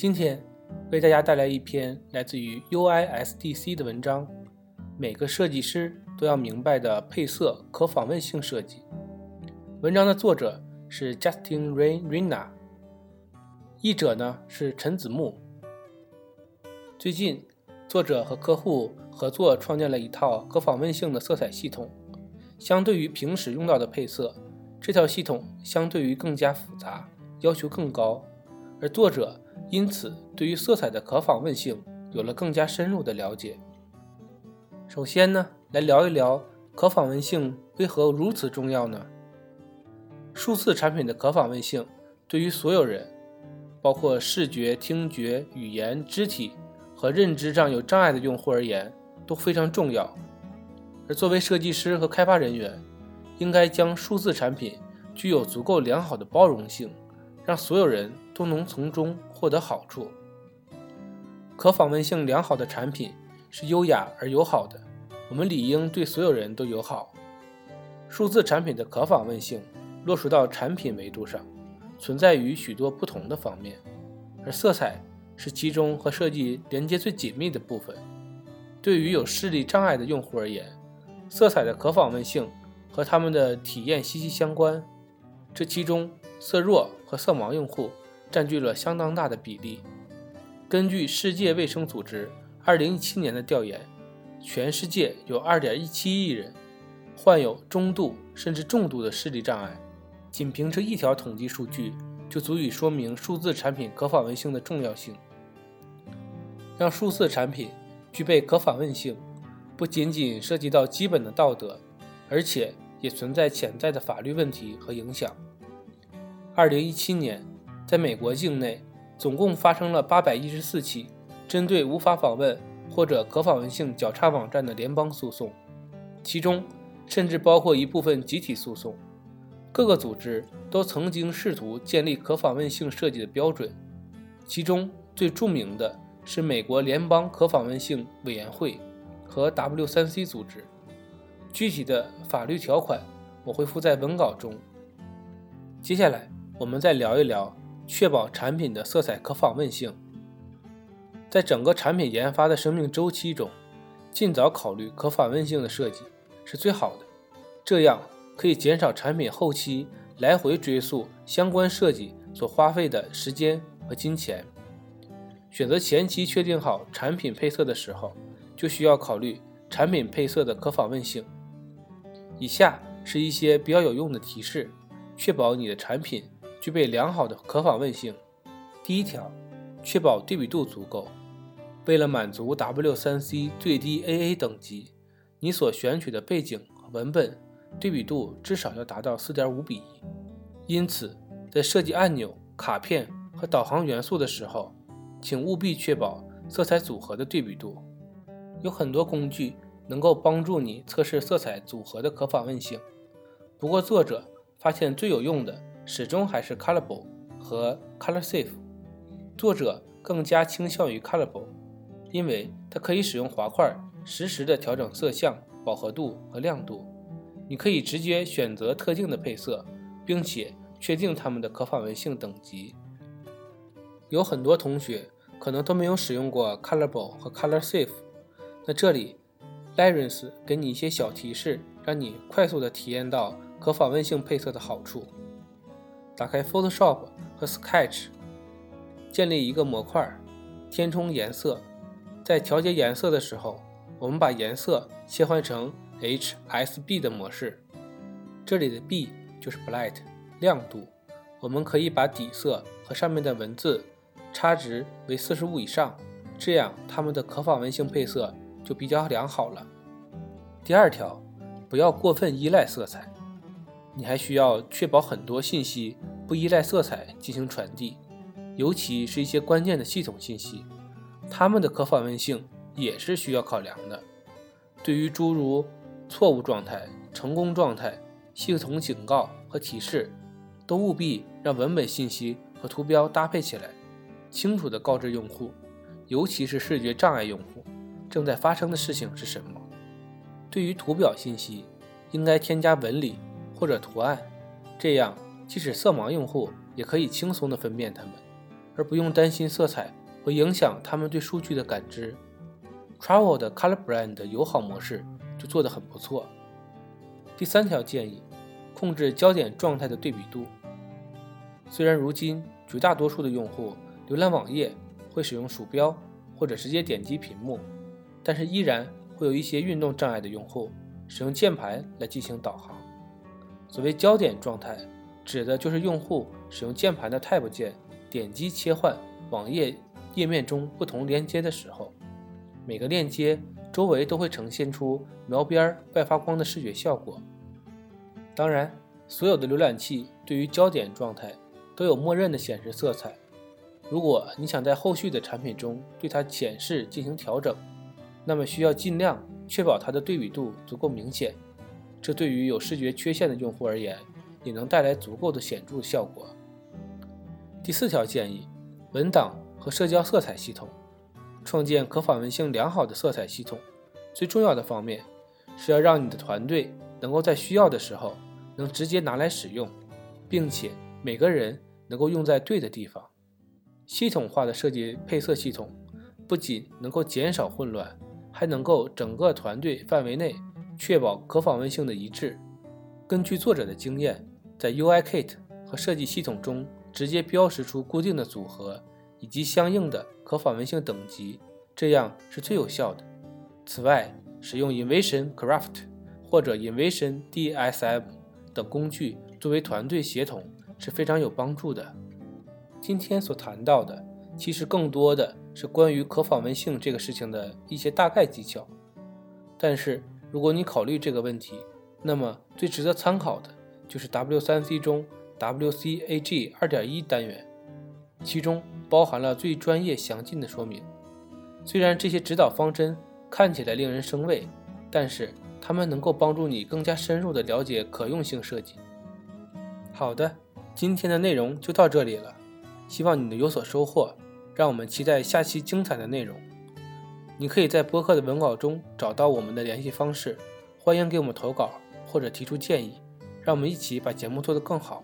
今天为大家带来一篇来自于 UISDC 的文章：每个设计师都要明白的配色可访问性设计。文章的作者是 Justin Reyna，译者呢是陈子木。最近，作者和客户合作创建了一套可访问性的色彩系统。相对于平时用到的配色，这套系统相对于更加复杂，要求更高，而作者因此对于色彩的可访问性有了更加深入的了解。首先呢，来聊一聊可访问性为何如此重要呢？数字产品的可访问性对于所有人，包括视觉、听觉、语言、肢体和认知上有障碍的用户而言都非常重要。而作为设计师和开发人员，应该将数字产品具有足够良好的包容性，让所有人都能从中获得好处。可访问性良好的产品是优雅而友好的，我们理应对所有人都友好。数字产品的可访问性落实到产品维度上，存在于许多不同的方面，而色彩是其中和设计连接最紧密的部分。对于有视力障碍的用户而言，色彩的可访问性和他们的体验息息相关，这其中色弱和色盲用户占据了相当大的比例。根据世界卫生组织2017年的调研，全世界有2.17亿人患有中度甚至重度的视力障碍。仅凭这一条统计数据，就足以说明数字产品可访问性的重要性。让数字产品具备可访问性。不仅仅涉及到基本的道德，而且也存在潜在的法律问题和影响。二零一七年，在美国境内，总共发生了八百一十四起针对无法访问或者可访问性较差网站的联邦诉讼，其中甚至包括一部分集体诉讼。各个组织都曾经试图建立可访问性设计的标准，其中最著名的是美国联邦可访问性委员会。和 W3C 组织具体的法律条款，我会附在文稿中。接下来，我们再聊一聊确保产品的色彩可访问性。在整个产品研发的生命周期中，尽早考虑可访问性的设计是最好的，这样可以减少产品后期来回追溯相关设计所花费的时间和金钱。选择前期确定好产品配色的时候。就需要考虑产品配色的可访问性。以下是一些比较有用的提示，确保你的产品具备良好的可访问性。第一条，确保对比度足够。为了满足 W3C 最低 AA 等级，你所选取的背景和文本对比度至少要达到4.5比1。因此，在设计按钮、卡片和导航元素的时候，请务必确保色彩组合的对比度。有很多工具能够帮助你测试色彩组合的可访问性，不过作者发现最有用的始终还是 Colorable 和 ColorSafe。作者更加倾向于 Colorable，因为它可以使用滑块实时的调整色相、饱和度和亮度。你可以直接选择特定的配色，并且确定它们的可访问性等级。有很多同学可能都没有使用过 Colorable 和 ColorSafe。那这里 l a r e n c e 给你一些小提示，让你快速的体验到可访问性配色的好处。打开 Photoshop 和 Sketch，建立一个模块，填充颜色。在调节颜色的时候，我们把颜色切换成 HSB 的模式。这里的 B 就是 Bright 亮度。我们可以把底色和上面的文字差值为四十五以上，这样它们的可访问性配色。就比较良好了。第二条，不要过分依赖色彩。你还需要确保很多信息不依赖色彩进行传递，尤其是一些关键的系统信息，它们的可访问性也是需要考量的。对于诸如错误状态、成功状态、系统警告和提示，都务必让文本信息和图标搭配起来，清楚地告知用户，尤其是视觉障碍用户。正在发生的事情是什么？对于图表信息，应该添加纹理或者图案，这样即使色盲用户也可以轻松地分辨它们。而不用担心色彩会影响他们对数据的感知。Travel 的 Color Brand 友好模式就做得很不错。第三条建议，控制焦点状态的对比度。虽然如今绝大多数的用户浏览网页会使用鼠标或者直接点击屏幕，但是依然会有一些运动障碍的用户使用键盘来进行导航。所谓焦点状态，指的就是用户使用键盘的 Tab 键点击切换网页页面中不同连接的时候。每个链接周围都会呈现出描边外发光的视觉效果。当然，所有的浏览器对于焦点状态都有默认的显示色彩。如果你想在后续的产品中对它显示进行调整，那么需要尽量确保它的对比度足够明显。这对于有视觉缺陷的用户而言，也能带来足够的显著效果。第四条建议：文档和社交色彩系统。创建可访问性良好的色彩系统，最重要的方面是要让你的团队能够在需要的时候能直接拿来使用，并且每个人能够用在对的地方。系统化的设计配色系统不仅能够减少混乱，还能够整个团队范围内确保可访问性的一致。根据作者的经验，在 UIKit 和设计系统中直接标识出固定的组合。以及相应的可访问性等级，这样是最有效的。此外，使用 Invention Craft 或者 Invention DSM 等工具作为团队协同是非常有帮助的。今天所谈到的，其实更多的是关于可访问性这个事情的一些大概技巧。但是，如果你考虑这个问题，那么最值得参考的就是 W3C 中 WCAG 2.1单元，其中。包含了最专业详尽的说明。虽然这些指导方针看起来令人生畏，但是它们能够帮助你更加深入地了解可用性设计。好的，今天的内容就到这里了，希望你能有所收获。让我们期待下期精彩的内容。你可以在播客的文稿中找到我们的联系方式，欢迎给我们投稿或者提出建议，让我们一起把节目做得更好。